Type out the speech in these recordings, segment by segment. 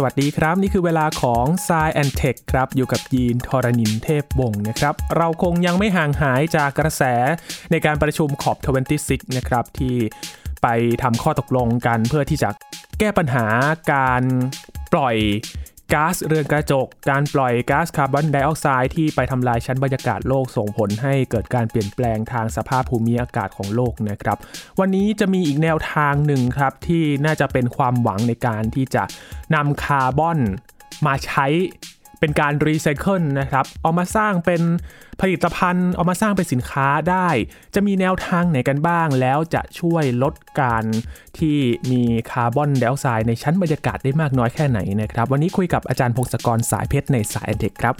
สวัสดีครับ นี่คือเวลาของ s ซแอนเทคครับ อยู่กับยีนทรณินเทพบงนะครับ เราคงยังไม่ห่างหายจากกระแสในการประชุมขอบ 26 นะครับ ที่ไปทำข้อตกลงกันเพื่อที่จะแก้ปัญหาการปล่อย ก๊าซเรือนกระจก การปล่อยก๊าซคาร์บอนไดออกไซด์ที่ไปทำลายชั้นบรรยากาศโลกส่งผลให้เกิดการเปลี่ยนแปลงทางสภาพภูมิอากาศของโลกนะครับ วันนี้จะมีอีกแนวทางหนึ่งครับที่น่าจะเป็นความหวังในการที่จะนำคาร์บอนมาใช้ เป็นการรีไซเคิลนะครับ เอามาสร้างเป็นผลิตภัณฑ์ เอามาสร้างเป็นสินค้าได้ จะมีแนวทางไหนกันบ้าง แล้วจะช่วยลดการที่มีคาร์บอนไดออกไซด์ในชั้นบรรยากาศได้มากน้อยแค่ไหนนะครับ วันนี้คุยกับอาจารย์พงศกรสายเพชรในสายเด็กครับ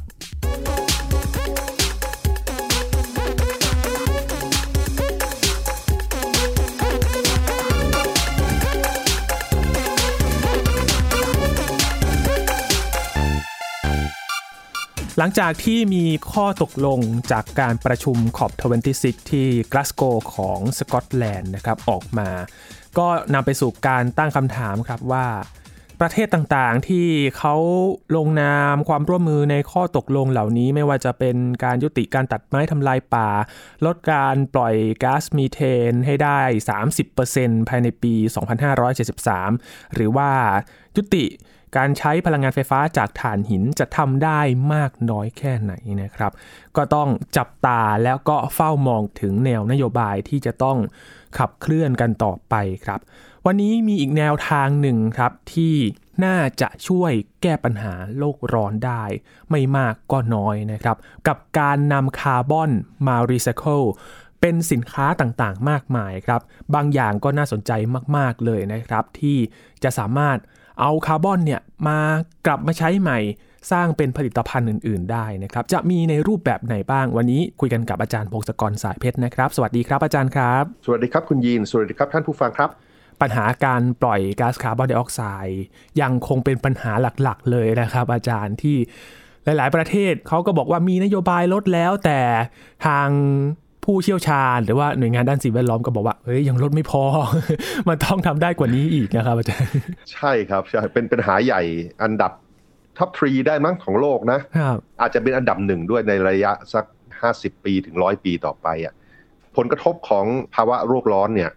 หลังจากที่มีข้อตกลงจากการประชุมขอบ26 ที่กลาสโกของสกอตแลนด์นะครับออกมา ก็นำไปสู่การตั้งคำถามครับว่า ประเทศต่างๆที่เขาลงนามความร่วมมือในข้อตกลงเหล่านี้ไม่ว่าจะเป็นการยุติการตัดไม้ทำลายป่า ลดการปล่อยก๊าซมีเทนให้ได้ 30%ภายในปี 2573 หรือว่ายุติ การใช้พลังงานไฟฟ้าจากถ่านหินจะทำได้มากน้อยแค่ไหนนะครับ ก็ต้องจับตาแล้วก็เฝ้ามองถึงแนวนโยบายที่จะต้องขับเคลื่อนกันต่อไปครับ วันนี้มีอีกแนวทางหนึ่งครับที่น่าจะช่วยแก้ปัญหาโลกร้อนได้ ไม่มากก็น้อยนะครับ กับการนำคาร์บอนมารีไซเคิลเป็นสินค้าต่างๆ มากมายครับ บางอย่างก็น่าสนใจมาก ๆ เลยนะครับ ที่จะสามารถ เอาคาร์บอนเนี่ยมากลับมาใช้ใหม่สร้างเป็นผลิตภัณฑ์อื่น ๆ ได้นะครับ จะมีในรูปแบบไหนบ้าง วันนี้คุยกันกับอาจารย์พงศกรสายเพชรนะครับ สวัสดีครับอาจารย์ครับ สวัสดีครับคุณยีน สวัสดีครับท่านผู้ฟังครับ ปัญหาการปล่อยก๊าซคาร์บอนไดออกไซด์ยังคงเป็นปัญหาหลักๆ เลยนะครับ อาจารย์ที่หลาย ๆ ประเทศเขาก็บอกว่ามีนโยบายลดแล้วแต่ทาง ผู้เชี่ยวชาญ หรือว่าหน่วยงานด้านสิ่งแวดล้อมก็บอกว่าเฮ้ยยังลดไม่พอ มันต้องทำได้กว่านี้อีกนะครับอาจารย์ใช่ครับใช่เป็นปัญหาใหญ่อันดับ top three ได้มั้งของโลกนะ อาจจะเป็นอันดับหนึ่งด้วยในระยะสัก 50 ปีถึงร้อยปีต่อไปอะผลกระทบของภาวะโลกร้อนเนี่ย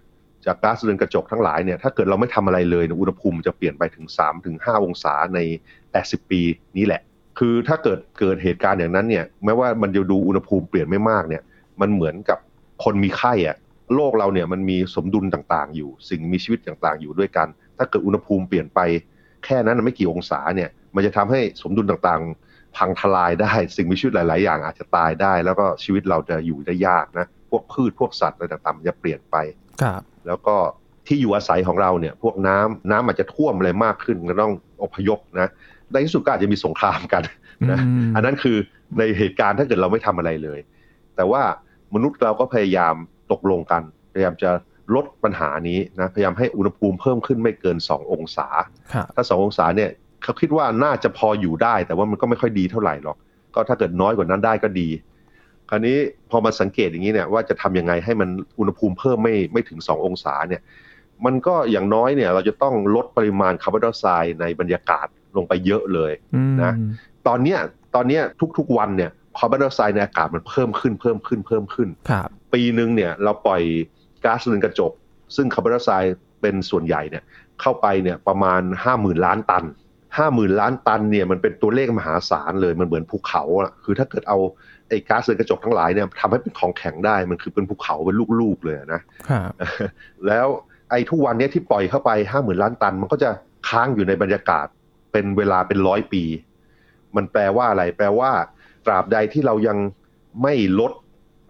จากก๊าซเรือนกระจกทั้งหลายเนี่ยถ้าเกิดเราไม่ทำอะไรเลยอุณหภูมิจะเปลี่ยนไปถึง3ถึง5องศาใน 80 ปีนี้แหละ คือถ้าเกิดเกิดเหตุการณ์อย่างนั้นเนี่ยแม้ว่ามันจะดูอุณหภูมิเปลี่ยนไม่มากเนี่ย มันเหมือนกับคนมีไข้อะโลกเราเนี่ยมันมีสมดุลต่างๆ อยู่ สิ่งมีชีวิตต่างๆ อยู่ด้วยกัน ถ้าเกิดอุณหภูมิเปลี่ยนไป แค่นั้นไม่กี่องศาเนี่ย มันจะทำให้สมดุลต่างๆ พังทลายได้ สิ่งมีชีวิตหลาย ๆ อย่างอาจจะตายได้ แล้วก็ชีวิตเราจะอยู่ได้ยากนะ พวกพืชพวกสัตว์อะไรต่างๆมันจะเปลี่ยนไปครับแล้วก็ที่อยู่อาศัยของเราเนี่ย พวกน้ำน้ำอาจจะท่วมอะไรมากขึ้นก็ต้องอพยพนะ ในที่สุดก็อาจจะมีสงครามกันนะ อันนั้นคือในเหตุการณ์ถ้าเกิดเราไม่ทำอะไรเลย แต่ว่า มนุษย์เราก็พยายามตกลงกัน พยายามจะลดปัญหานี้นะพยายามให้อุณหภูมิเพิ่มขึ้นไม่เกิน 2 องศา ถ้า 2 องศาเนี่ยเขาคิดว่าน่าจะพออยู่ได้ แต่ว่ามันก็ไม่ค่อยดีเท่าไหร่หรอก ก็ถ้าเกิดน้อยกว่านั้นได้ก็ดี คราวนี้พอมาสังเกตอย่างนี้เนี่ยว่าจะทํำยังไงให้มันอุณหภูมิเพิ่มไม่ไม่ถึง 2 องศาเนี่ยมันก็อย่างน้อยเนี่ยเราจะต้องลดปริมาณคาร์บอนไดออกไซด์ในบรรยากาศลงไปเยอะเลยนะตอนเนี้ยตอนเนี้ยทุกๆวันเนี่ย คาร์บอนไดออกไซด์ในอากาศมันเพิ่มขึ้นเพิ่มขึ้นเพิ่มขึ้น ปีหนึ่งเนี่ยเราปล่อยก๊าซเรือนกระจก ซึ่งคาร์บอนไดออกไซด์เป็นส่วนใหญ่เนี่ยเข้าไปเนี่ยประมาณห้าหมื่นล้านตันห้าหมื่นล้านตันเนี่ยมันเป็นตัวเลขมหาศาลเลยมันเหมือนภูเขาอะคือถ้าเกิดเอาไอ้ก๊าซเรือนกระจกทั้งหลายเนี่ยทำให้เป็นของแข็งได้มันคือเป็นภูเขาเป็นลูกๆเลยนะแล้วไอ้ทุกวันนี้ที่ปล่อยเข้าไปห้าหมื่นล้านตัน มันก็จะค้างอยู่ในบรรยากาศเป็นเวลาเป็นร้อยปี มันแปลว่าอะไรแปลว่า ตราบใดที่เรายังไม่ลด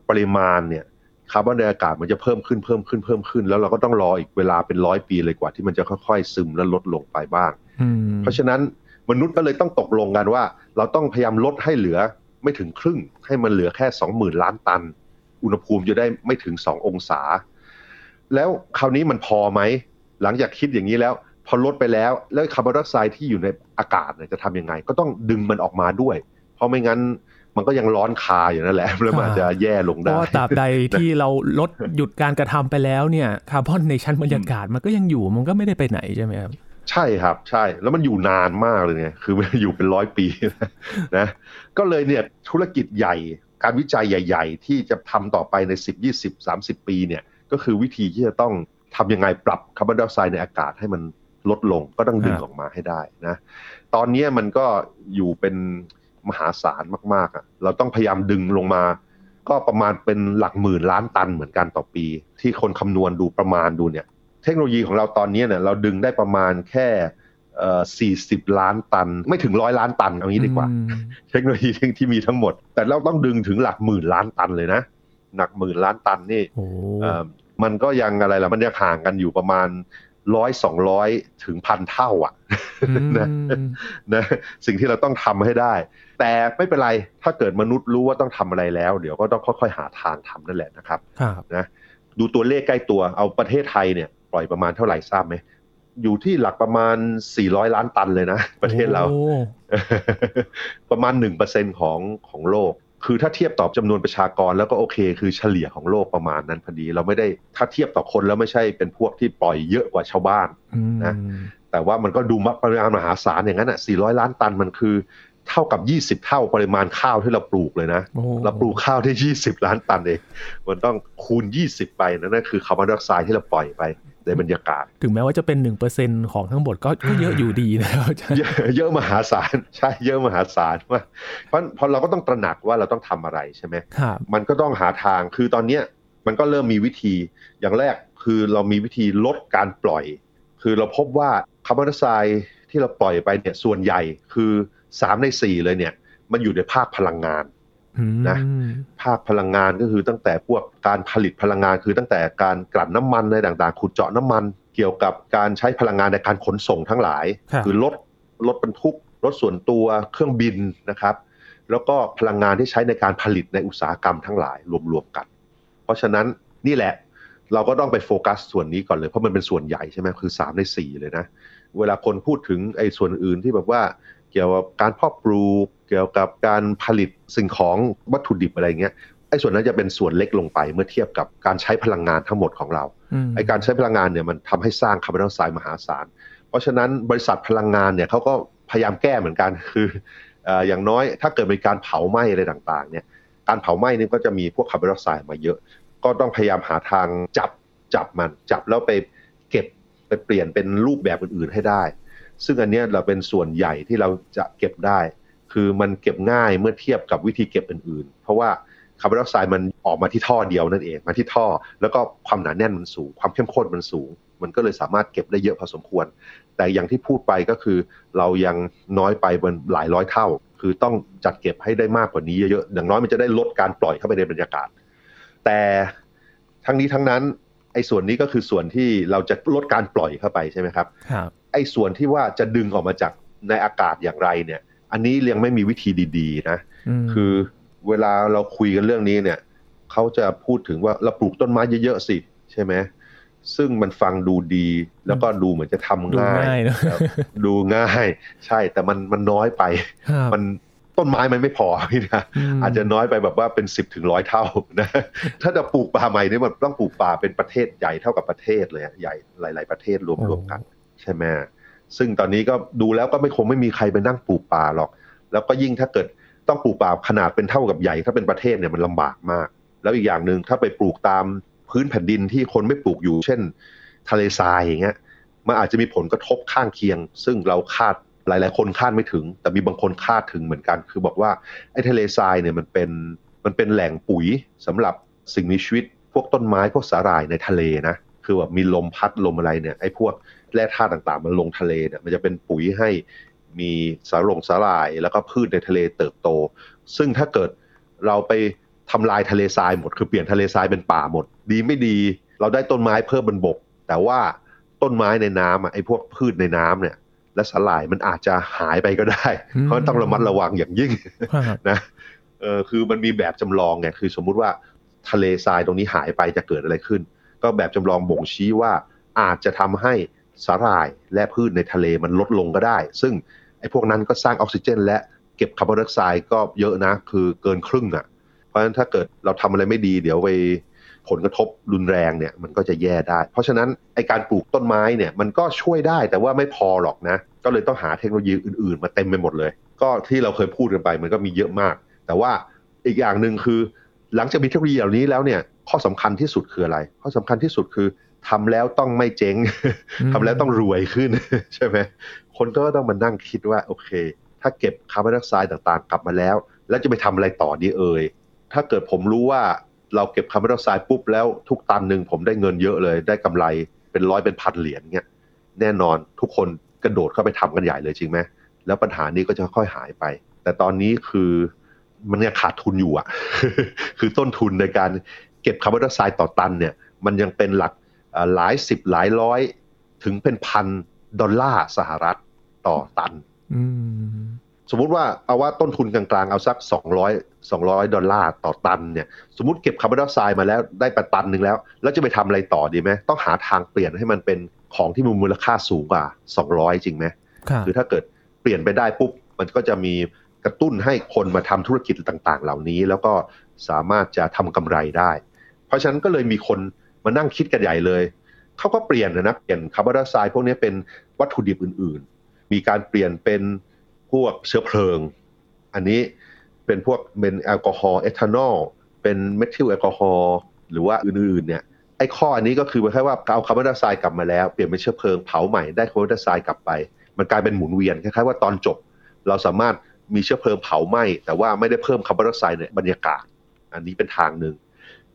ปริมาณเนี่ยคาร์บอนไดอากาศมันจะเพิ่มขึ้นเพิ่มขึ้นเพิ่มขึ้น แล้วเราก็ต้องรออีกเวลาเป็นร้อยปีเลยกว่าที่มันจะค่อยๆ ซึมและลดลงไปบ้าง เพราะฉะนั้นมนุษย์ก็เลยต้องตกลงกันว่า เราต้องพยายามลดให้เหลือไม่ถึงครึ่ง ให้มันเหลือแค่สองหมื่นล้านตัน อุณหภูมิจะได้ไม่ถึงสององศา แล้วคราวนี้มันพอไหม หลังจากคิดอย่างนี้แล้ว พอลดไปแล้ว แล้วคาร์บอนไดออกไซด์ที่อยู่ในอากาศเนี่ยจะทำยังไง ก็ต้องดึงมันออกมาด้วย ราะไม่งั้นมันก็ยังร้อนคาอยู่นั่นแหละแล้วมันจะแย่ลงได้เพราะตราบใดที่เราลดหยุดการกระทำไปแล้วเนี่ยคาร์บอนในชั้นบรรยากาศมันก็ยังอยู่มันก็ไม่ได้ไปไหนใช่ไหมครับใช่ครับใช่แล้วมันอยู่นานมากเลยไงคือมันอยู่เป็นร้อยปีนะก็เลยเนี่ยธุรกิจใหญ่ การวิจัยใหญ่ ๆ ที่จะทำต่อไปใน 10 20 30 ปีเนี่ยก็คือวิธีที่จะต้องทำยังไงปรับคาร์บอนไดออกไซด์ในอากาศให้มันลดลงก็ต้องดึงออกมาให้ได้นะตอนนี้มันก็อยู่เป็น มหาศาลมากๆอะเราต้องพยายามดึงลงมา ก็ประมาณเป็นหลักหมื่นล้านตันเหมือนกันต่อปี ที่คนคำนวณดูประมาณดูเนี่ย เทคโนโลยีของเราตอนนี้เนี่ยเราดึงได้ประมาณแค่สี่สิบล้านตัน ไม่ถึงร้อยล้านตันเอางี้ดีกว่า เทคโนโลยีที่มีทั้งหมด แต่เราต้องดึงถึงหลักหมื่นล้านตันเลยนะ หนักหมื่นล้านตันนี่มันก็ยังอะไรล่ะมันยังห่างกันอยู่ประมาณ ร้อยสองร้อยถึงพันเท่าอะนะนะสิ่งที่เราต้องทำให้ได้ แต่ไม่เป็นไรถ้าเกิดมนุษย์รู้ว่าต้องทำอะไรแล้ว เดี๋ยวก็ต้องค่อยๆ หาทางทำนั่นแหละนะครับนะดูตัวเลขใกล้ตัวเอาประเทศไทยเนี่ยปล่อยประมาณเท่าไหร่ทราบไหมอยู่ที่หลักประมาณ 400 ล้านตันเลยนะ ประเทศเรา ประมาณ 1%ของของโลก คือถ้าเทียบต่อจำนวนประชากรแล้วก็โอเค คือเฉลี่ยของโลกประมาณนั้นพอดี เราไม่ได้ถ้าเทียบต่อคนแล้วไม่ใช่เป็นพวกที่ปล่อยเยอะกว่าชาวบ้านนะแต่ว่ามันก็ดูมัปริมาณมหาศาลอย่างนั้นอะ 400 ล้านตันมันคือเท่ากับ 20 เท่าปริมาณข้าวที่เราปลูกเลยนะ เราปลูกข้าวได้ 20 ล้านตันเอง มันต้องคูณ 20 ไปนั่นคือคาร์บอนไดออกไซด์ที่เราปล่อยไป ในบรรยากาศ ถึงแม้ว่าจะเป็น1%ของทั้งหมดก็เยอะอยู่ดีนะครับเยอะมหาศาลใช่เยอะมหาศาลว่าเพราะพอเราก็ต้องตระหนักว่าเราต้องทำอะไรใช่ไหมครับมันก็ต้องหาทางคือตอนเนี้ยมันก็เริ่มมีวิธีอย่างแรกคือเรามีวิธีลดการปล่อย คือเราพบว่าคาร์บอนไดออกไซด์ที่เราปล่อยไปเนี่ยส่วนใหญ่คือสามในสี่เลยเนี่ย มันอยู่ในภาคพลังงาน นะภาคพลังงานก็คือตั้งแต่พวกการผลิตพลังงานคือตั้งแต่การกลั่นน้ำมันในต่างๆขุดเจาะน้ำมัน เกี่ยวกับการใช้พลังงานในการขนส่งทั้งหลาย คือรถรถบรรทุกรถส่วนตัวเครื่องบินนะครับ แล้วก็พลังงานที่ใช้ในการผลิตในอุตสาหกรรมทั้งหลายรวมๆกัน เพราะฉะนั้นนี่แหละเราก็ต้องไปโฟกัสส่วนนี้ก่อนเลย เพราะมันเป็นส่วนใหญ่ใช่ไหมคือ 3 ใน 4 เลยนะ เวลาคนพูดถึงไอ้ส่วนอื่นที่แบบว่า เกี่ยวกับการเพาะปลูก เกี่ยวกับการผลิตสิ่งของวัตถุดิบอะไรเงี้ยไอ้ส่วนนั้นจะเป็นส่วนเล็กลงไปเมื่อเทียบกับการใช้พลังงานทั้งหมดของเราไอ้การใช้พลังงานเนี่ยมันทำให้สร้างคาร์บอนไดออกไซด์มหาศาล เพราะฉะนั้นบริษัทพลังงานเนี่ยเขาก็พยายามแก้เหมือนกันคืออย่างน้อยถ้าเกิดมีการเผาไหม้อะไรต่างๆเนี่ยการเผาไหม้นี่ก็จะมีพวกคาร์บอนไดออกไซด์มาเยอะ ก็ต้องพยายามหาทางจับจับมันจับแล้วไปเก็บไปเปลี่ยนเป็นรูปแบบอื่นๆให้ได้ ซึ่งอันนี้เราเป็นส่วนใหญ่ที่เราจะเก็บได้ คือมันเก็บง่ายเมื่อเทียบกับวิธีเก็บอื่นๆ เพราะว่าคาร์บอนไดออกไซด์มันออกมาที่ท่อเดียวนั่นเองมาที่ท่อ แล้วก็ความหนาแน่นมันสูง ความเข้มข้นมันสูง มันก็เลยสามารถเก็บได้เยอะพอสมควร แต่อย่างที่พูดไปก็คือ เรายังน้อยไปบนหลายร้อยเท่า คือต้องจัดเก็บให้ได้มากกว่านี้เยอะๆอย่างน้อยมันจะได้ลดการปล่อยเข้าไปในบรรยากาศ แต่ทั้งนี้ทั้งนั้น ไอ้ส่วนนี้ก็คือส่วนที่เราจะลดการปล่อยเข้าไปใช่ไหมครับครับ ไอ้ส่วนที่ว่าจะดึงออกมาจากในอากาศอย่างไรเนี่ย อันนี้ยังไม่มีวิธีดีๆนะ คือเวลาเราคุยกันเรื่องนี้เนี่ยเขาจะพูดถึงว่าเราปลูกต้นไม้เยอะๆสิใช่ไหมซึ่งมันฟังดูดี แล้วก็ดูเหมือนจะทำง่าย ดูง่าย ใช่แต่มันมันน้อยไป มัน ต้นไม้มันไม่พอพี่นะอาจจะน้อยไปแบบว่าเป็นสิบถึงร้อยเท่านะถ้าจะปลูกป่าใหม่นี่มันต้องปลูกป่าเป็นประเทศใหญ่เท่ากับประเทศเลยใหญ่หลาย ๆประเทศรวมๆกัน ใช่ไหมซึ่งตอนนี้ก็ดูแล้วก็ไม่คงไม่มีใครไปนั่งปลูกป่าหรอก แล้วก็ยิ่งถ้าเกิดต้องปลูกป่าขนาดเป็นเท่ากับใหญ่ถ้าเป็นประเทศเนี่ยมันลำบากมาก แล้วอีกอย่างหนึ่งถ้าไปปลูกตามพื้นแผ่นดินที่คนไม่ปลูกอยู่ เช่น ทะเลทรายอย่างเงี้ยมันอาจจะมีผลกระทบข้างเคียง ซึ่งเราคาด หลาย ๆ คนคาดไม่ถึง แต่มีบางคนคาดถึงเหมือนกัน คือบอกว่าไอ้ทะเลทรายเนี่ยมันเป็นมันเป็นแหล่งปุ๋ยสำหรับสิ่งมีชีวิต พวกต้นไม้พวกสาหร่ายในทะเลนะคือแบบมีลมพัดลมอะไรเนี่ยไอ้พวกแร่ธาตุต่าง ๆ มันลงทะเลเนี่ยมันจะเป็นปุ๋ยให้มีสาหลงสาหร่าย แล้วก็พืชในทะเลเติบโต ซึ่งถ้าเกิดเราไปทำลายทะเลทรายหมด คือเปลี่ยนทะเลทรายเป็นป่าหมด ดีไม่ดี เราได้ต้นไม้เพิ่มบนบก แต่ว่าต้นไม้ในน้ำอะไอ้พวกพืชในน้ำเนี่ย และสาหร่ายมันอาจจะหายไปก็ได้ เพราะต้องระมัดระวังอย่างยิ่งนะเออคือมันมีแบบจำลองไงคือสมมุติว่าทะเลทรายตรงนี้หายไปจะเกิดอะไรขึ้น ก็แบบจำลองบ่งชี้ว่าอาจจะทำให้สาหร่ายและพืชในทะเลมันลดลงก็ได้ ซึ่งไอ้พวกนั้นก็สร้างออกซิเจน และเก็บคาร์บอนไดออกไซด์ก็เยอะนะ คือเกินครึ่งอะ่ะ เพราะฉะนั้นถ้าเกิดเราทำอะไรไม่ดีเดี๋ยวไป ผลกระทบรุนแรงเนี่ยมันก็จะแย่ได้ เพราะฉะนั้นไอการปลูกต้นไม้เนี่ยมันก็ช่วยได้แต่ว่าไม่พอหรอกนะ ก็เลยต้องหาเทคโนโลยีอื่นๆ มาเต็มไปหมดเลย ก็ที่เราเคยพูดกันไปมันก็มีเยอะมาก แต่ว่าอีกอย่างหนึ่งคือ หลังจากมีเทคโนโลยีเหล่านี้แล้วเนี่ยข้อสำคัญที่สุดคืออะไร ข้อสำคัญที่สุดคือทำแล้วต้องไม่เจ๊งทำแล้วต้องรวยขึ้นใช่ไหมคนก็ต้องมานั่งคิดว่าโอเค ถ้าเก็บคาร์บอนไดออกไซด์ต่างๆ กลับมาแล้ว แล้วจะไปทำอะไรต่อดีเอ่ยถ้าเกิดผมรู้ว่า เราเก็บคาร์บอนไดออกไซด์ปุ๊บแล้วทุกตันหนึ่งผมได้เงินเยอะเลย ได้กำไรเป็นร้อยเป็นพันเหรียญเงี้ยแน่นอนทุกคนกระโดดเข้าไปทำกันใหญ่เลยจริงไหมแล้วปัญหานี้ก็จะค่อยหายไป แต่ตอนนี้คือมันยังขาดทุนอยู่อะ คือต้นทุนในการเก็บคาร์บอนไดออกไซด์ต่อตันเนี่ย มันยังเป็นหลักหลายสิบหลายร้อย ถึงเป็นพันดอลลาร์สหรัฐต่อตัน สมมุติว่าเอาว่าต้นทุนกลางๆ เอาสัก 200 200 ดอลลาร์ต่อตันเนี่ย สมมติเก็บคาร์บอนไดออกไซด์มาแล้วได้ประตันหนึ่งแล้ว แล้วจะไปทำอะไรต่อดีไหมต้องหาทางเปลี่ยนให้มันเป็นของที่มีมูลค่าสูงกว่า 200 จริงไหมคือถ้าเกิดเปลี่ยนไปได้ปุ๊บ มันก็จะมีกระตุ้นให้คนมาทำธุรกิจต่างๆ เหล่านี้ แล้วก็สามารถจะทำกำไรได้ เพราะฉะนั้นก็เลยมีคนมานั่งคิดกันใหญ่เลยเขาก็เปลี่ยนนะเปลี่ยนคาร์บอนไดออกไซด์พวกนี้เป็นวัตถุดิบอื่น ๆ มีการเปลี่ยนเป็น พวกเชื้อเพลิง อันนี้เป็นพวกเป็นแอลกอฮอล์เอทานอลเป็นเมทิลแอลกอฮอล์หรือว่าอื่นๆเนี่ยไอ้ข้ออันนี้ก็คือแค่ว่าเอาคาร์บอนไดออกไซด์กลับมาแล้วเปลี่ยนเป็นเชื้อเพลิงเผาใหม่ได้คาร์บอนไดออกไซด์กลับไป มันกลายเป็นหมุนเวียนคล้ายๆว่าตอนจบ เราสามารถมีเชื้อเพลิงเผาไหม้แต่ว่าไม่ได้เพิ่มคาร์บอนไดออกไซด์ในบรรยากาศ อันนี้เป็นทางหนึ่ง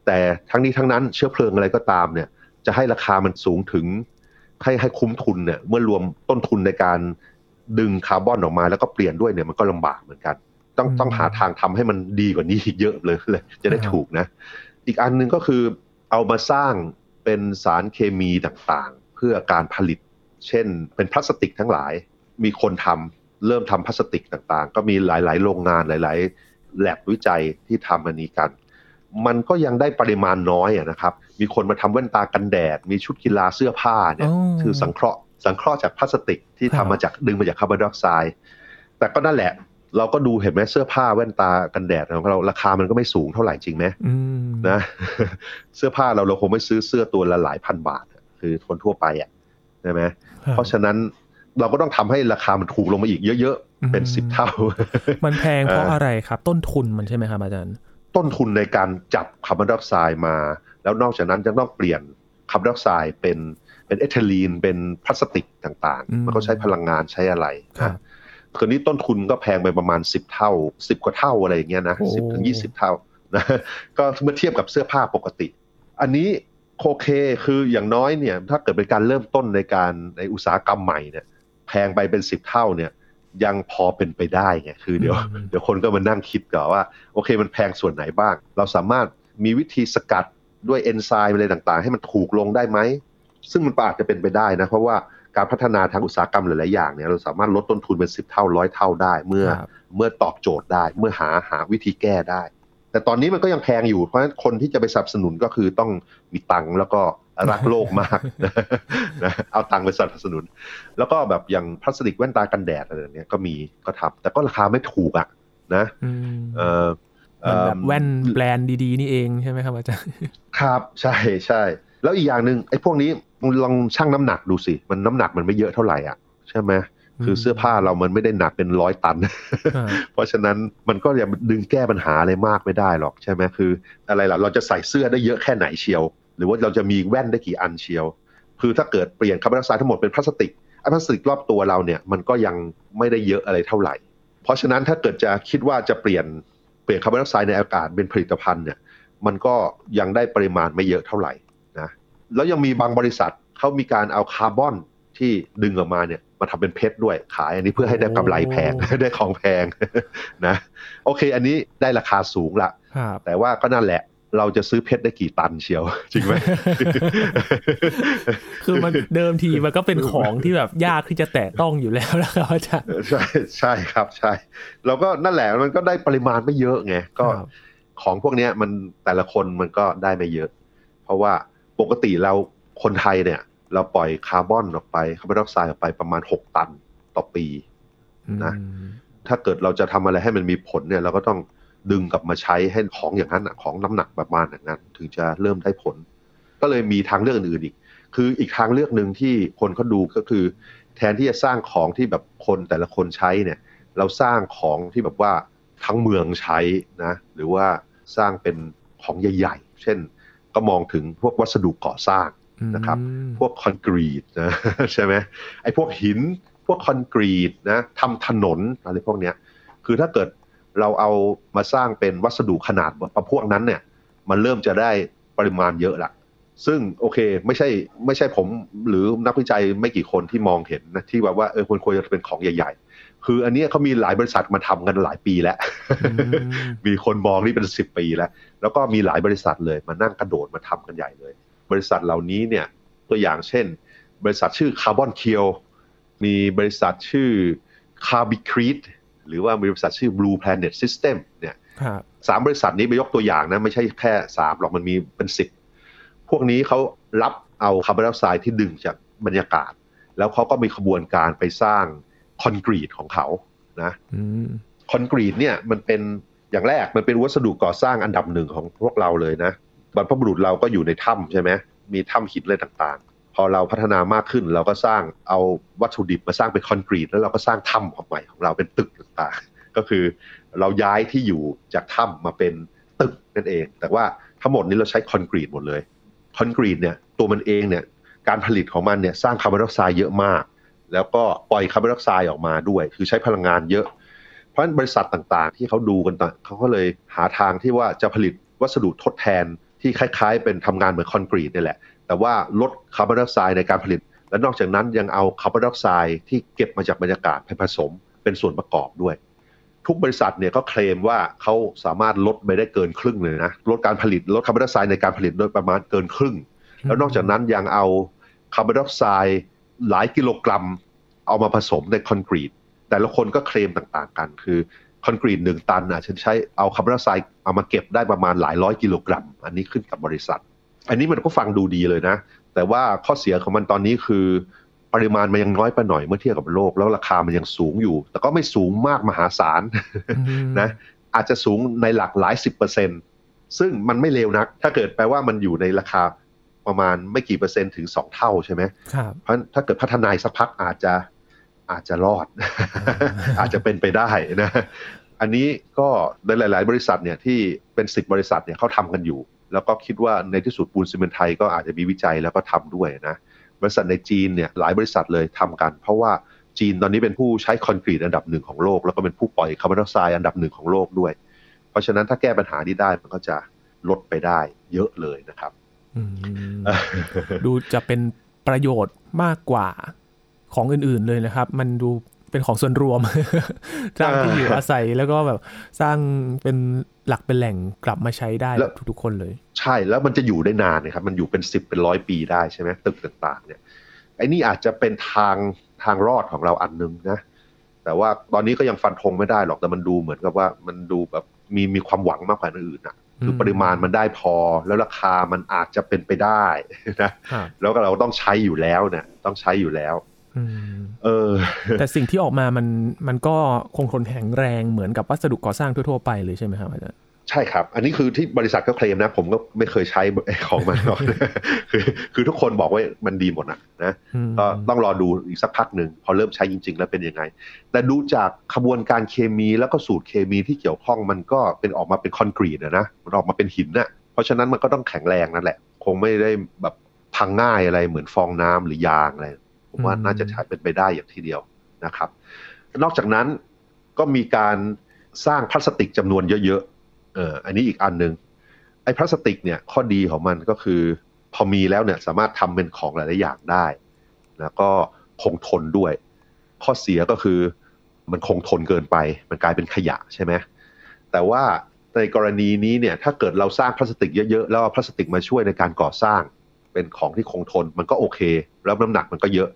แต่ทั้งนี้ทั้งนั้นเชื้อเพลิงอะไรก็ตามเนี่ยจะให้ราคามันสูงถึงให้ให้คุ้มทุนเนี่ยเมื่อรวมต้นทุนในการ ดึงคาร์บอนออกมาแล้วก็เปลี่ยนด้วยเนี่ยมันก็ลำบากเหมือนกัน ต้องต้องหาทางทำให้มันดีกว่านี้เยอะเลยเลย จะได้ถูกนะ อีกอันหนึ่งก็คือเอามาสร้างเป็นสารเคมีต่างๆ เพื่อการผลิต เช่น เป็นพลาสติกทั้งหลาย มีคนทำเริ่มทำพลาสติกต่างๆ ก็มีหลาย ๆ โรงงานหลาย ๆ แลบวิจัยที่ทำอันนี้กัน มันก็ยังได้ปริมาณน้อยนะครับ มีคนมาทำแว่นตากันแดด มีชุดกีฬาเสื้อผ้าเนี่ยคือสังเคราะห์ สังเคราะห์จากพลาสติกที่ทำมาจากดึงมาจากคาร์บอนไดออกไซด์แต่ก็นั่นแหละ เราก็ดูเห็นไหมเสื้อผ้าแว่นตากันแดดของเราราคามันก็ไม่สูงเท่าไหร่จริงไหมนะ เสื้อผ้าเราเราคงไม่ซื้อเสื้อตัวละหลายพันบาท คือคนทั่วไปอะใช่ไหมเพราะฉะนั้นเราก็ต้องทำให้ราคามันถูกลงมาอีกเยอะๆ เป็นสิบเท่า มันแพงเพราะอะไรครับ ต้นทุนมันใช่ไหมครับอาจารย์ ต้นทุนในการจับคาร์บอนไดออกไซด์มา แล้วนอกจากนั้นยังต้องเปลี่ยนคาร์บอนไดออกไซด์เป็น เป็นเอทิลีนเป็นพลาสติกต่างๆ มันก็ใช้พลังงานใช้อะไรนะคือนี่ต้นทุนก็แพงไปประมาณสิบเท่าสิบกว่าเท่าอะไรอย่างเงี้ยนะสิบถึงยี่สิบเท่านะก็เมื่อเทียบกับเสื้อผ้าปกติ อันนี้โอเคคืออย่างน้อยเนี่ยถ้าเกิดเป็นการเริ่มต้นในการในอุตสาหกรรมใหม่เนี่ยแพงไปเป็นสิบเท่าเนี่ยยังพอเป็นไปได้ไงคือเดี๋ยวเดี๋ยวคนก็มานั่งคิดก่อนว่า โอเคมันแพงส่วนไหนบ้าง เราสามารถมีวิธีสกัดด้วยเอนไซม์อะไรต่างๆ ให้มันถูกลงได้ไหม ซึ่งมันอาจจะเป็นไปได้นะเพราะว่าการพัฒนาทางอุตสาหกรรมหลาย ๆ อย่างเนี่ยเราสามารถลดต้นทุนเป็นสิบเท่าร้อยเท่าได้ เมื่อเมื่อตอบโจทย์ได้ เมื่อหาหาวิธีแก้ได้ แต่ตอนนี้มันก็ยังแพงอยู่เพราะฉะนั้นคนที่จะไปสนับสนุนก็คือต้องมีตังค์แล้วก็รักโลกมากนะเอาตังค์ไปสนับสนุน แล้วก็แบบอย่างพลาสติกแว่นตากันแดดอะไรเนี้ยก็มีก็ทำแต่ก็ราคาไม่ถูกอะนะเออแบบแว่นแบรนด์ดี ๆ นี่เองใช่ไหมครับอาจารย์ครับใช่ใช่แล้วอีกอย่างหนึ่งไอ้พวกนี้ ลองชั่งน้ำหนักดูสิ มันน้ำหนักมันไม่เยอะเท่าไหร่อะใช่ไหมคือเสื้อผ้าเรามันไม่ได้หนักเป็นร้อยตัน เพราะฉะนั้นมันก็ยังดึงแก้ปัญหาอะไรมากไม่ได้หรอกใช่ไหมคือ อะไรล่ะเราจะใส่เสื้อได้เยอะแค่ไหนเชียว หรือว่าเราจะมีแว่นได้กี่อันเชียว คือถ้าเกิดเปลี่ยนคาร์บอนไดออกไซด์ทั้งหมดเป็นพลาสติกไอ้พลาสติกรอบตัวเราเนี่ยมันก็ยังไม่ได้เยอะอะไรเท่าไหร่ เพราะฉะนั้นถ้าเกิดจะคิดว่าจะเปลี่ยนเปลี่ยนคาร์บอนไดออกไซด์ในอากาศเป็นผลิตภัณฑ์เนี่ยมันก็ยังได้ปริมาณไม่เยอะเท่าไหร่ แล้วยังมีบางบริษัทเขามีการเอาคาร์บอนที่ดึงออกมาเนี่ยมาทำเป็นเพชรด้วยขายอันนี้เพื่อให้ได้กำไรแพงได้ของแพงนะโอเค อันนี้ได้ราคาสูงละ แต่ว่าก็นั่นแหละ เราจะซื้อเพชรได้กี่ตันเชียว จริงไหมคือมันเดิมทีมันก็เป็นของที่แบบยากที่จะแตะต้องอยู่แล้วนะครับอาจารย์ใช่ใช่ครับใช่ เราก็นั่นแหละมันก็ได้ปริมาณไม่เยอะไงก็ของพวกนี้มันแต่ละคนมันก็ได้ไม่เยอะ เพราะว่า ปกติเราคนไทยเนี่ย เราปล่อยคาร์บอนออกไปคาร์บอนไดออกไซด์ออกไปประมาณหกตันต่อปีนะถ้าเกิดเราจะทำอะไรให้มันมีผลเนี่ย เราก็ต้องดึงกลับมาใช้ให้ของอย่างนั้นของน้ำหนักประมาณอย่างนั้น ถึงจะเริ่มได้ผล ก็เลยมีทางเลือกอื่นอีก คืออีกทางเลือกหนึ่งที่คนเขาดูก็คือ แทนที่จะสร้างของที่แบบคนแต่ละคนใช้เนี่ย เราสร้างของที่แบบว่าทั้งเมืองใช้นะ หรือว่าสร้างเป็นของใหญ่ ๆ เช่น ก็มองถึงพวกวัสดุก่อสร้างนะครับ พวกคอนกรีตนะใช่ไหมไอ้พวกหินพวกคอนกรีตนะทำถนนอะไรพวกเนี้ย คือถ้าเกิดเราเอามาสร้างเป็นวัสดุขนาดประพวกนั้นเนี่ย มันเริ่มจะได้ปริมาณเยอะละซึ่งโอเคไม่ใช่ไม่ใช่ผมหรือนักวิจัยไม่กี่คนที่มองเห็นนะที่แบบว่าเออควรควรจะเป็นของใหญ่ๆ คืออันนี้เขามีหลายบริษัทมาทำกันหลายปีแล้ว มีคนมองนี่เป็นสิบปีแล้ว แล้วก็มีหลายบริษัทเลยมานั่งกระโดดมาทำกันใหญ่เลย บริษัทเหล่านี้เนี่ยตัวอย่างเช่น บริษัทชื่อคาร์บอนเคียวมีบริษัทชื่อ c a r b i c r e t หรือว่าบริษัทชื่อ Blue Planet System เนี่ยสามบริษัทนี้ไปยกตัวอย่างนะไม่ใช่แค่สามหรอกมันมีเป็นสิบพวกนี้เขารับเอาคาร์บอนไดออกไซด์ที่ดึงจากบรรยากาศ แล้วเขาก็มีขบวนการไปสร้าง คอนกรีตของเขานะคอนกรีตเนี่ยมันเป็นอย่างแรกมันเป็นวัสดุก่อสร้างอันดับหนึ่งของพวกเราเลยนะบรรพบุรุษเราก็อยู่ในถ้ำใช่ไหมมีถ้ำหินอะไรต่างๆ พอเราพัฒนามากขึ้นเราก็สร้างเอาวัตถุดิบมาสร้างเป็นคอนกรีตแล้วเราก็สร้างถ้ำของใหม่ของเราเป็นตึกต่างๆ ก็คือเราย้ายที่อยู่จากถ้ำมาเป็นตึกนั่นเอง แต่ว่าทั้งหมดนี้เราใช้คอนกรีตหมดเลยคอนกรีตเนี่ยตัวมันเองเนี่ยการผลิตของมันเนี่ยสร้างคาร์บอนไดออกไซด์เยอะมาก แล้วก็ปล่อยคาร์บอนไดออกไซด์ออกมาด้วย คือใช้พลังงานเยอะ เพราะฉะนั้นบริษัทต่างๆ ที่เขาดูกันต่างเขาก็เลยหาทางที่ว่าจะผลิตวัสดุทดแทนที่คล้ายๆ เป็นทำงานเหมือนคอนกรีตนี่แหละ แต่ว่าลดคาร์บอนไดออกไซด์ในการผลิต และนอกจากนั้นยังเอาคาร์บอนไดออกไซด์ที่เก็บมาจากบรรยากาศไปผสมเป็นส่วนประกอบด้วย ทุกบริษัทเนี่ยก็เคลมว่าเขาสามารถลดไปได้เกินครึ่งเลยนะลดการผลิตลดคาร์บอนไดออกไซด์ในการผลิตโดยประมาณเกินครึ่ง แล้วนอกจากนั้นยังเอาคาร์บอนไดออกไซด์ หลายกิโลกรัมเอามาผสมในคอนกรีต แต่ละคนก็เคลมต่างๆ กัน คือคอนกรีตหนึ่งตันอะฉันใช้เอาคาร์บอนไดออกไซด์เอามาเก็บได้ประมาณหลายร้อยกิโลกรัม อันนี้ขึ้นกับบริษัท อันนี้มันก็ฟังดูดีเลยนะ แต่ว่าข้อเสียของมันตอนนี้คือปริมาณมันยังน้อยไปหน่อยเมื่อเทียบกับโลก แล้วราคามันยังสูงอยู่ แต่ก็ไม่สูงมากมหาศาลนะอาจจะสูงในหลักหลายสิบเปอร์เซ็นต์ซึ่งมันไม่เลวนัก ถ้าเกิดแปลว่ามันอยู่ในราคา ประมาณไม่กี่เปอร์เซ็นต์ถึงสองเท่าใช่ไหมครับเพราะถ้าเกิดพัฒนาสักพักอาจจะอาจจะรอด อาจจะเป็นไปได้นะ อันนี้ก็ในหลาย ๆ บริษัทเนี่ยที่เป็นสิบบริษัทเนี่ยเขาทำกันอยู่ แล้วก็คิดว่าในที่สุดปูนซีเมนไทยก็อาจจะมีวิจัยแล้วก็ทำด้วยนะ บริษัทในจีนเนี่ยหลายบริษัทเลยทำกัน เพราะว่าจีนตอนนี้เป็นผู้ใช้คอนกรีตอันดับหนึ่งของโลก แล้วก็เป็นผู้ปล่อยคาร์บอนไดออกไซด์อันดับหนึ่งของโลกด้วย เพราะฉะนั้นถ้าแก้ปัญหานี้ได้มันก็จะลดไปได้เยอะเลยนะครับ ดูจะเป็นประโยชน์มากกว่าของอื่นๆเลยนะครับ มันดูเป็นของส่วนรวมสร้างที่อยู่อาศัยแล้วก็แบบสร้างเป็นหลักเป็นแหล่งกลับมาใช้ได้ทุกๆคนเลย ใช่แล้วมันจะอยู่ได้นานนะครับ มันอยู่เป็นสิบเป็นร้อยปีได้ใช่ไหมตึกต่างๆ เนี่ยไอ้นี่อาจจะเป็นทางทางรอดของเราอันนึงนะ แต่ว่าตอนนี้ก็ยังฟันธงไม่ได้หรอกแต่มันดูเหมือนกับว่ามันดูแบบมีมีความหวังมากกว่าอื่นนะ คือปริมาณมันได้พอ แล้วราคามันอาจจะเป็นไปได้นะแล้วก็เราต้องใช้อยู่แล้วเนี่ยต้องใช้อยู่แล้วเออ แต่สิ่งที่ออกมามันมันก็คงทนแข็งแรงเหมือนกับวัสดุก่อสร้างทั่วๆไปเลยใช่ไหมครับอาจารย์ ใช่ครับ อันนี้คือที่บริษัทก็เคลมนะ ผมก็ไม่เคยใช้ของมันหรอกคือคือทุกคนบอกว่ามันดีหมดนะนะก็ต้องรอดูอีกสักพักหนึ่งพอเริ่มใช้จริง ๆ แล้วเป็นยังไง แต่ดูจากขบวนการเคมีแล้วก็สูตรเคมีที่เกี่ยวข้องมันก็เป็นออกมาเป็นคอนกรีตนะมันออกมาเป็นหินนะ่ะเพราะฉะนั้นมันก็ต้องแข็งแรงนั่นแหละ คงไม่ได้แบบพังง่ายอะไรเหมือนฟองน้ำหรือยางอะไรผมว่าน่าจะใช้เป็นไปได้อย่างทีเดียวนะครับ นอกจากนั้นก็มีการสร้างพลาสติกจำนวนเยอะ เอออันนี้อีกอันหนึ่งไอ้พลาสติกเนี่ยข้อดีของมันก็คือพอมีแล้วเนี่ยสามารถทำเป็นของหลายๆอย่างได้แล้วก็คงทนด้วย ข้อเสียก็คือมันคงทนเกินไป มันกลายเป็นขยะใช่ไหมแต่ว่าในกรณีนี้เนี่ยถ้าเกิดเราสร้างพลาสติกเยอะๆแล้วเอาพลาสติกมาช่วยในการก่อสร้าง เป็นของที่คงทนมันก็โอเค แล้วน้ำหนักมันก็เยอะ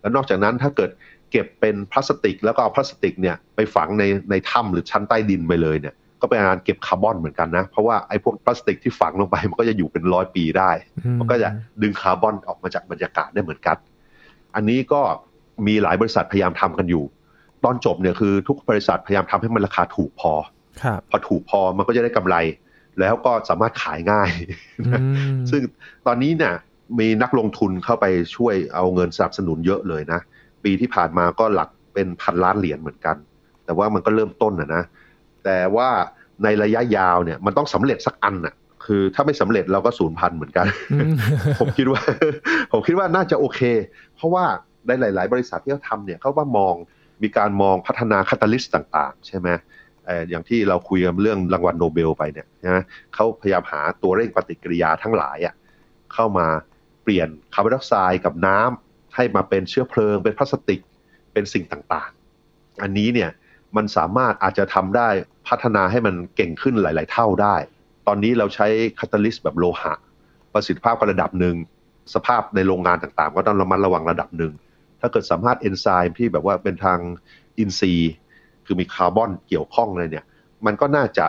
แล้วนอกจากนั้นถ้าเกิดเก็บเป็นพลาสติก แล้วก็เอาพลาสติกเนี่ยไปฝังในในถ้ำหรือชั้นใต้ดินไปเลยเนี่ย ก็เป็นการเก็บคาร์บอนเหมือนกันนะ เพราะว่าไอ้พวกพลาสติกที่ฝังลงไปมันก็จะอยู่เป็นร้อยปีได้ มันก็จะดึงคาร์บอนออกมาจากบรรยากาศได้เหมือนกัน อันนี้ก็มีหลายบริษัทพยายามทำกันอยู่ ตอนจบเนี่ยคือทุกบริษัทพยายามทำให้มันราคาถูกพอพอถูกพอมันก็จะได้กำไร แล้วก็สามารถขายง่าย ซึ่งตอนนี้เนี่ยมีนักลงทุนเข้าไปช่วยเอาเงินสนับสนุนเยอะเลยนะ ปีที่ผ่านมาก็หลักเป็นพันล้านเหรียญเหมือนกัน แต่ว่ามันก็เริ่มต้นนะนะ แต่ว่าในระยะยาวเนี่ยมันต้องสำเร็จสักอันน่ะคือถ้าไม่สำเร็จเราก็สูญพันธุ์เหมือนกัน ผมคิดว่า ผมคิดว่าน่าจะโอเค เพราะว่าในหลาย ๆ บริษัทที่เขาทำเนี่ยเขาว่ามองมีการมองพัฒนา catalyst ต่าง ๆ ใช่ไหมอย่างที่เราคุยกันเรื่องรางวัลโนเบลไปเนี่ยนะเขาพยายามหาตัวเร่งปฏิกิริยาทั้งหลายอะเข้ามาเปลี่ยนคาร์บอนไดออกไซด์กับน้ำให้มาเป็นเชื้อเพลิง เป็นพลาสติกเป็นสิ่งต่าง ๆ อันนี้เนี่ยมันสามารถอาจจะทำได้ พัฒนาให้มันเก่งขึ้นหลาย ๆ เท่าได้ ตอนนี้เราใช้คาตาลิสแบบโลหะ ประสิทธิภาพก็ระดับหนึ่ง สภาพในโรงงานต่าง ๆ ก็ต้องระมัดระวังระดับหนึ่ง ถ้าเกิดสามารถเอนไซม์ที่แบบว่าเป็นทางอินทรีย์ คือมีคาร์บอนเกี่ยวข้องอะไรเนี่ย มันก็น่าจะ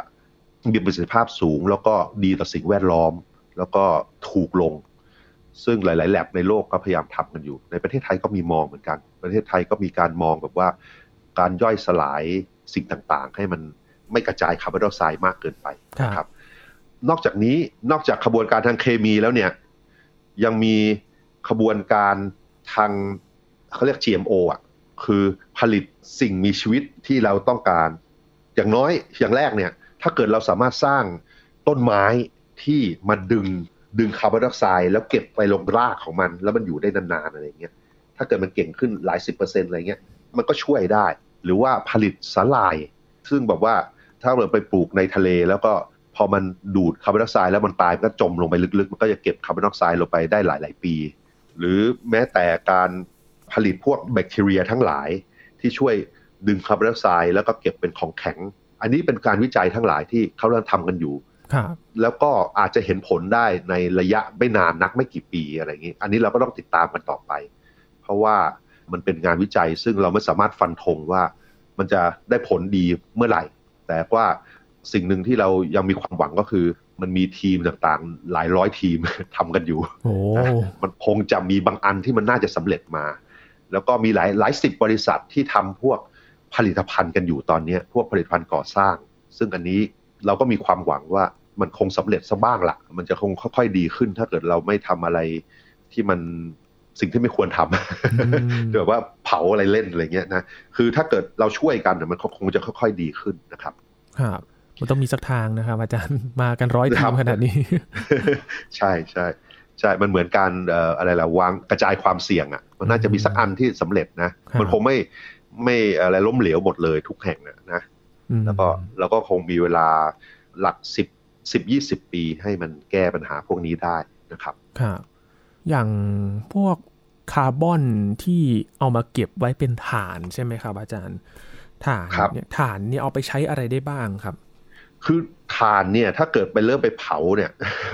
มีประสิทธิภาพสูง แล้วก็ดีต่อสิ่งแวดล้อม แล้วก็ถูกลง ซึ่งหลาย ๆ แลบในโลกก็พยายามทำกันอยู่ ในประเทศไทยก็มีมองเหมือนกัน ประเทศไทยก็มีการมองแบบว่าการย่อยสลายสิ่งต่าง ๆ ให้มัน ไม่กระจายคาร์บอนไดออกไซด์มากเกินไปนะครับ นอกจากนี้นอกจากขบวนการทางเคมีแล้วเนี่ย ยังมีขบวนการทางเขาเรียก GMO อะคือผลิตสิ่งมีชีวิตที่เราต้องการ อย่างน้อยอย่างแรกเนี่ย ถ้าเกิดเราสามารถสร้างต้นไม้ที่มาดึงดึงคาร์บอนไดออกไซด์แล้วเก็บไปลงรากของมัน แล้วมันอยู่ได้นานๆอะไรเงี้ยถ้าเกิดมันเก่งขึ้นหลายสิบเปอร์เซ็นต์อะไรเงี้ยมันก็ช่วยได้ หรือว่าผลิตสาลาย ซึ่งแบบว่า ถ้าเราไปปลูกในทะเล แล้วก็พอมันดูดคาร์บอนไดออกไซด์แล้วมันตายมันก็จมลงไปลึกๆ มันก็จะเก็บคาร์บอนไดออกไซด์ลงไปได้หลาย ๆ ปี หรือแม้แต่การผลิตพวกแบคทีเรียทั้งหลายที่ช่วยดึงคาร์บอนไดออกไซด์แล้วก็เก็บเป็นของแข็ง อันนี้เป็นการวิจัยทั้งหลายที่เขาเริ่มทำกันอยู่แล้วก็อาจจะเห็นผลได้ในระยะไม่นานนักไม่กี่ปีอะไรอย่างนี้ อันนี้เราก็ต้องติดตามกันต่อไป เพราะว่ามันเป็นงานวิจัยซึ่งเราไม่สามารถฟันธงว่ามันจะได้ผลดีเมื่อไหร่ แต่ว่าสิ่งหนึ่งที่เรายังมีความหวังก็คือ มันมีทีมต่างๆ หลายร้อยทีมทำกันอยู่ มันคงจะมีบางอันที่มันน่าจะสำเร็จมา แล้วก็มีหลายหลายสิบบริษัทที่ทำพวกผลิตภัณฑ์กันอยู่ตอนนี้พวกผลิตภัณฑ์ก่อสร้าง ซึ่งอันนี้เราก็มีความหวังว่ามันคงสำเร็จซะบ้างละ่ะมันจะคงค่อยๆดีขึ้น ถ้าเกิดเราไม่ทำอะไรที่มัน สิ่งที่ไม่ควรทำแบบว่าเผาอะไรเล่นอะไรเงี้ยนะคือถ้าเกิดเราช่วยกันมันคงจะค่อย ๆดีขึ้นนะครับครับมันต้องมีสักทางนะครับ อาจารย์มากันร้อยทีมขนาดนี้ ใช่ใช่ใช่ มันเหมือนการอะไรล่ะวางกระจายความเสี่ยงอะ มันน่าจะมีสักอันที่สำเร็จนะ มันคงไม่ไม่อะไรล้มเหลวหมดเลยทุกแห่งนะแล้วก็เราก็คงมีเวลาหลักสิบสิบยี่สิบปีให้มันแก้ปัญหาพวกนี้ได้นะครับ ครับ อย่างพวกคาร์บอนที่เอามาเก็บไว้เป็นฐานใช่ไหมครับ อาจารย์ฐานเนี่ยฐานเนี่ยเอาไปใช้อะไรได้บ้างครับ คือฐานเนี่ยถ้าเกิดไปเริ่มไปเผาเนี่ย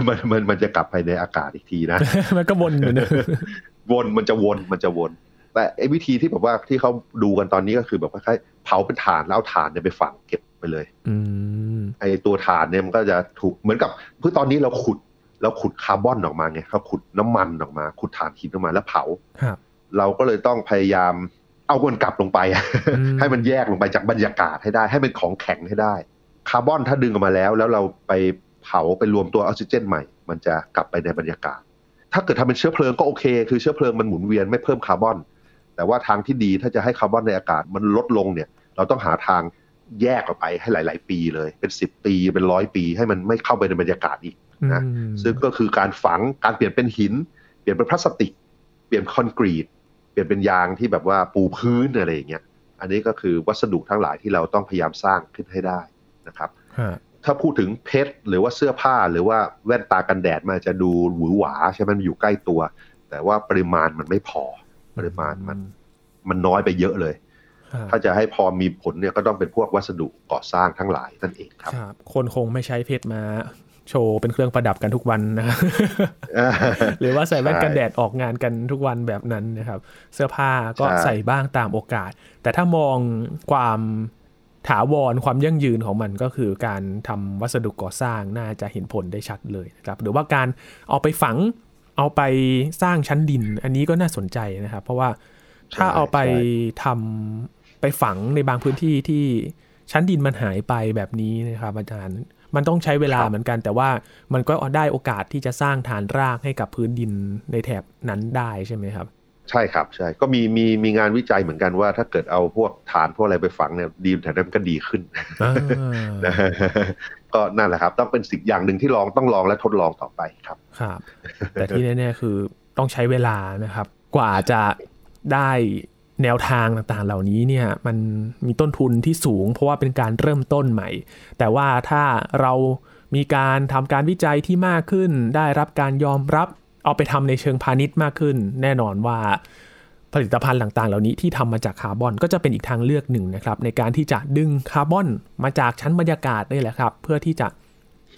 มันมันมันจะกลับไปในอากาศอีกทีนะมันก็วนอยู่นะวนมันจะวนมันจะวนแต่ไอ้วิธีที่แบบว่าที่เขาดูกันตอนนี้ก็คือแบบคล้ายๆเผาเป็นฐานแล้วเอาฐานเนี่ยไปฝังเก็บไปเลย อืไอ้ตัวฐานเนี่ยมันก็จะถูกเหมือนกับเพื่อตอนนี้เราขุด เราขุดคาร์บอนออกมาไงเขาขุดน้ำมันออกมา ขุดฐานหินออกมาแล้วเผาเราก็เลยต้องพยายามเอามันกลับลงไป ให้มันแยกลงไปจากบรรยากาศให้ได้ ให้เป็นของแข็งให้ได้ คาร์บอนถ้าดึงออกมาแล้ว แล้วเราไปเผาไปรวมตัวออกซิเจนใหม่ มันจะกลับไปในบรรยากาศ ถ้าเกิดทำเป็นเชื้อเพลิงก็โอเค คือเชื้อเพลิงมันหมุนเวียนไม่เพิ่มคาร์บอน แต่ว่าทางที่ดีถ้าจะให้คาร์บอนในอากาศมันลดลงเนี่ย เราต้องหาทางแยกออกไปให้หลาย ๆ ปีเลย เป็นสิบปีเป็นร้อยปี ให้มันไม่เข้าไปในบรรยากาศอีก นะซึ่งก็คือการฝังการเปลี่ยนเป็นหิน เปลี่ยนเป็นพลาสติก เปลี่ยนคอนกรีต เปลี่ยนเป็นยางที่แบบว่าปูพื้นอะไรอย่างเงี้ยอันนี้ก็คือวัสดุทั้งหลายที่เราต้องพยายามสร้างขึ้นให้ได้นะครับถ้าพูดถึงเพชรหรือว่าเสื้อผ้าหรือว่าแว่นตากันแดดมันจะดูหวือหวาใช่ไหมมันอยู่ใกล้ตัว แต่ว่าปริมาณมันไม่พอ ปริมาณมันมันน้อยไปเยอะเลย ถ้าจะให้พอมีผลเนี่ยก็ต้องเป็นพวกวัสดุก่อสร้างทั้งหลายนั่นเองครับ คนคงไม่ใช้เพชรมา โชว์เป็นเครื่องประดับกันทุกวันนะหรือว่าใส่แว่นกันแดดออกงานกันทุกวันแบบนั้นนะครับ เสื้อผ้าก็ใส่บ้างตามโอกาส แต่ถ้ามองความถาวรความยั่งยืนของมันก็คือการทำวัสดุก่อสร้างน่าจะเห็นผลได้ชัดเลยนะครับ หรือว่าการเอาไปฝังเอาไปสร้างชั้นดิน อันนี้ก็น่าสนใจนะครับ เพราะว่าถ้าเอาไปทำไปฝังในบางพื้นที่ที่ชั้นดินมันหายไปแบบนี้นะครับอาจารย์ มันต้องใช้เวลาเหมือนกัน แต่ว่ามันก็ได้โอกาสที่จะสร้างฐานรากให้กับพื้นดินในแถบนั้นได้ใช่ไหมครับ ใช่ครับใช่ก็มีมีมีงานวิจัยเหมือนกันว่า ถ้าเกิดเอาพวกฐานพวกอะไรไปฝังเนี่ยดีแถวนั้นก็ดีขึ้นนะก็นั่นแหละครับ ต้องเป็นสิ่งอย่างหนึ่งที่ลองต้องลองและทดลองต่อไปครับครับ แต่ที่แน่ๆคือต้องใช้เวลานะครับ กว่าจะได้ แนวทางต่างๆ เหล่านี้เนี่ยมันมีต้นทุนที่สูง เพราะว่าเป็นการเริ่มต้นใหม่ แต่ว่าถ้าเรามีการทำการวิจัยที่มากขึ้น ได้รับการยอมรับเอาไปทำในเชิงพาณิชย์มากขึ้น แน่นอนว่าผลิตภัณฑ์ต่างๆ เหล่านี้ที่ทำมาจากคาร์บอนก็จะเป็นอีกทางเลือกหนึ่งนะครับ ในการที่จะดึงคาร์บอนมาจากชั้นบรรยากาศได้แหละครับ เพื่อที่จะ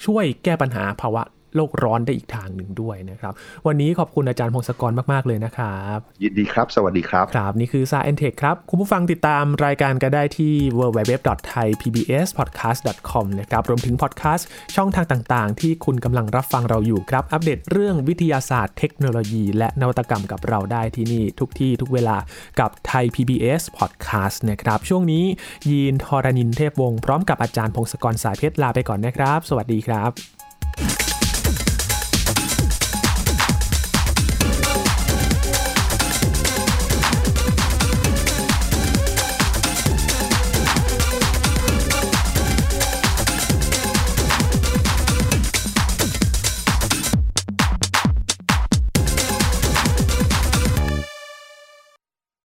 ช่วยแก้ปัญหาภาวะ โลกร้อนได้อีกทางหนึ่งด้วยนะครับ วันนี้ขอบคุณอาจารย์พงศกรมาก ๆ เลยนะครับ ยินดีครับ สวัสดีครับ ครับ นี่คือ s า e n t e c h ครับ คุณผู้ฟังติดตามรายการก็ได้ที่ www.thaipbspodcast.com นะครับ รวมถึงพอดแคสต์ช่องทางต่าง ๆ ที่คุณกำลังรับฟังเราอยู่ครับ อัปเดตเรื่องวิทยาศาสตร์ เทคโนโลยี และนวัตกรรมกับเราได้ที่นี่ทุกที่ทุกเวลากับไทย PBS Podcast นะครับ ช่วงนี้ยีนทอรานินเทพวงศ์พร้อมกับอาจารย์พงศกรสายเพชรลาไปก่อนนะครับ สวัสดีครับ